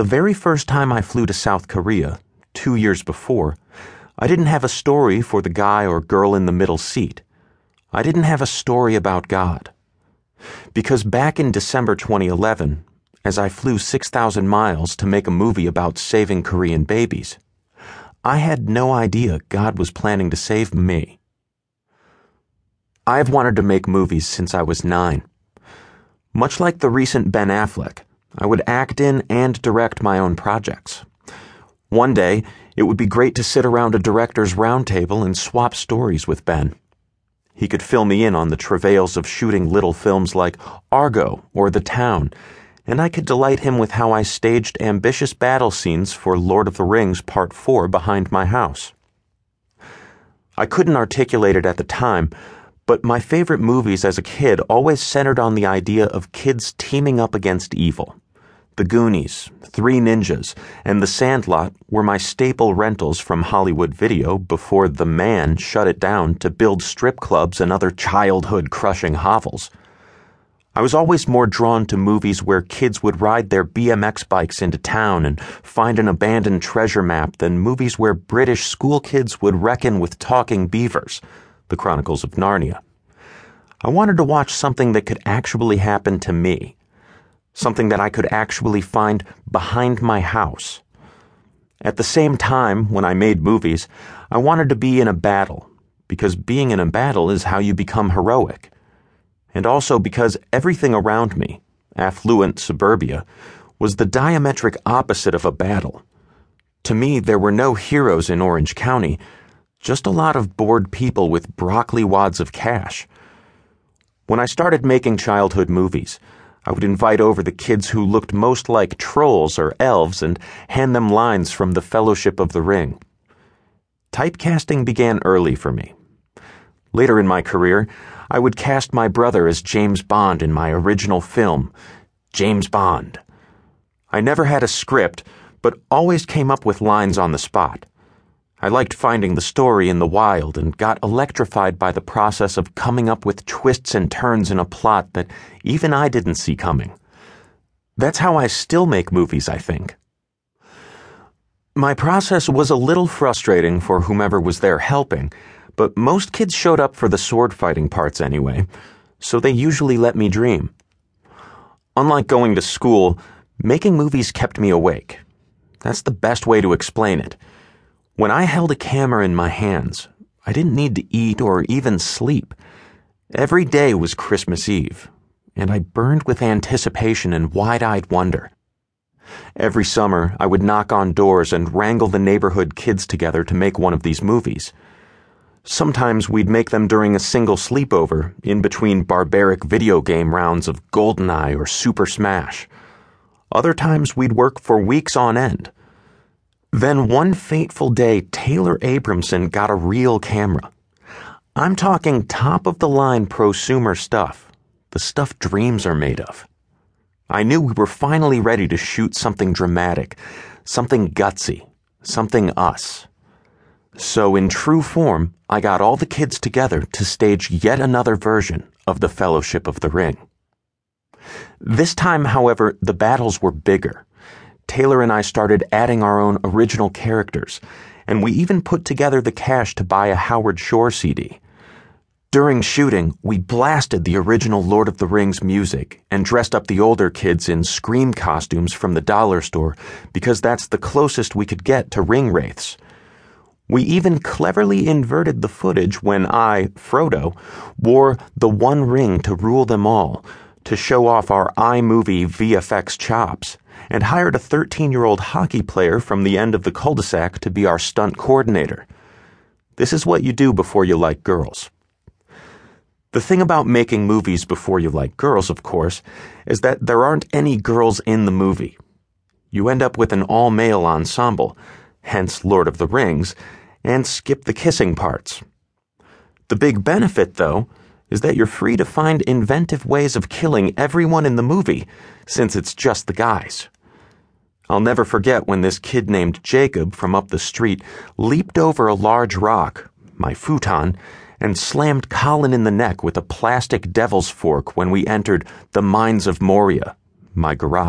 The very first time I flew to South Korea, two years before, I didn't have a story for the guy or girl in the middle seat. I didn't have a story about God. Because back in December 2011, as I flew 6,000 miles to make a movie about saving Korean babies, I had no idea God was planning to save me. I've wanted to make movies since I was nine. Much like the recent Ben Affleck, I would act in and direct my own projects. One day, it would be great to sit around a director's roundtable and swap stories with Ben. He could fill me in on the travails of shooting little films like Argo or The Town, and I could delight him with how I staged ambitious battle scenes for Lord of the Rings Part 4 behind my house. I couldn't articulate it at the time, but my favorite movies as a kid always centered on the idea of kids teaming up against evil. The Goonies, Three Ninjas, and The Sandlot were my staple rentals from Hollywood Video before The Man shut it down to build strip clubs and other childhood crushing hovels. I was always more drawn to movies where kids would ride their BMX bikes into town and find an abandoned treasure map than movies where British school kids would reckon with talking beavers. The Chronicles of Narnia. I wanted to watch something that could actually happen to me, something that I could actually find behind my house. At the same time, when I made movies, I wanted to be in a battle, because being in a battle is how you become heroic. And also because everything around me, affluent suburbia, was the diametric opposite of a battle. To me, there were no heroes in Orange County just a lot of bored people with broccoli wads of cash. When I started making childhood movies, I would invite over the kids who looked most like trolls or elves and hand them lines from the Fellowship of the Ring. Typecasting began early for me. Later in my career, I would cast my brother as James Bond in my original film, James Bond. I never had a script, but always came up with lines on the spot. I liked finding the story in the wild and got electrified by the process of coming up with twists and turns in a plot that even I didn't see coming. That's how I still make movies, I think. My process was a little frustrating for whomever was there helping, but most kids showed up for the sword fighting parts anyway, so they usually let me dream. Unlike going to school, making movies kept me awake. That's the best way to explain it. When I held a camera in my hands, I didn't need to eat or even sleep. Every day was Christmas Eve, and I burned with anticipation and wide eyed wonder. Every summer, I would knock on doors and wrangle the neighborhood kids together to make one of these movies. Sometimes we'd make them during a single sleepover, in between barbaric video game rounds of GoldenEye or Super Smash. Other times we'd work for weeks on end then one fateful day, Taylor Abramson got a real camera. I'm talking top of the line prosumer stuff, the stuff dreams are made of. I knew we were finally ready to shoot something dramatic, something gutsy, something us. So, in true form, I got all the kids together to stage yet another version of the Fellowship of the Ring. This time, however, the battles were bigger. Taylor and I started adding our own original characters, and we even put together the cash to buy a Howard Shore CD. During shooting, we blasted the original Lord of the Rings music and dressed up the older kids in Scream costumes from the dollar store because that's the closest we could get to ring wraiths. We even cleverly inverted the footage when I, Frodo, wore the one ring to rule them all to show off our iMovie VFX chops and hired a 13 year old hockey player from the end of the cul de sac to be our stunt coordinator. This is what you do before you like girls. The thing about making movies before you like girls, of course, is that there aren't any girls in the movie. You end up with an all male ensemble, hence Lord of the Rings, and skip the kissing parts. The big benefit, though, is that you're free to find inventive ways of killing everyone in the movie, since it's just the guys. I'll never forget when this kid named Jacob from up the street leaped over a large rock, my futon, and slammed Colin in the neck with a plastic devil's fork when we entered the Mines of Moria, my garage.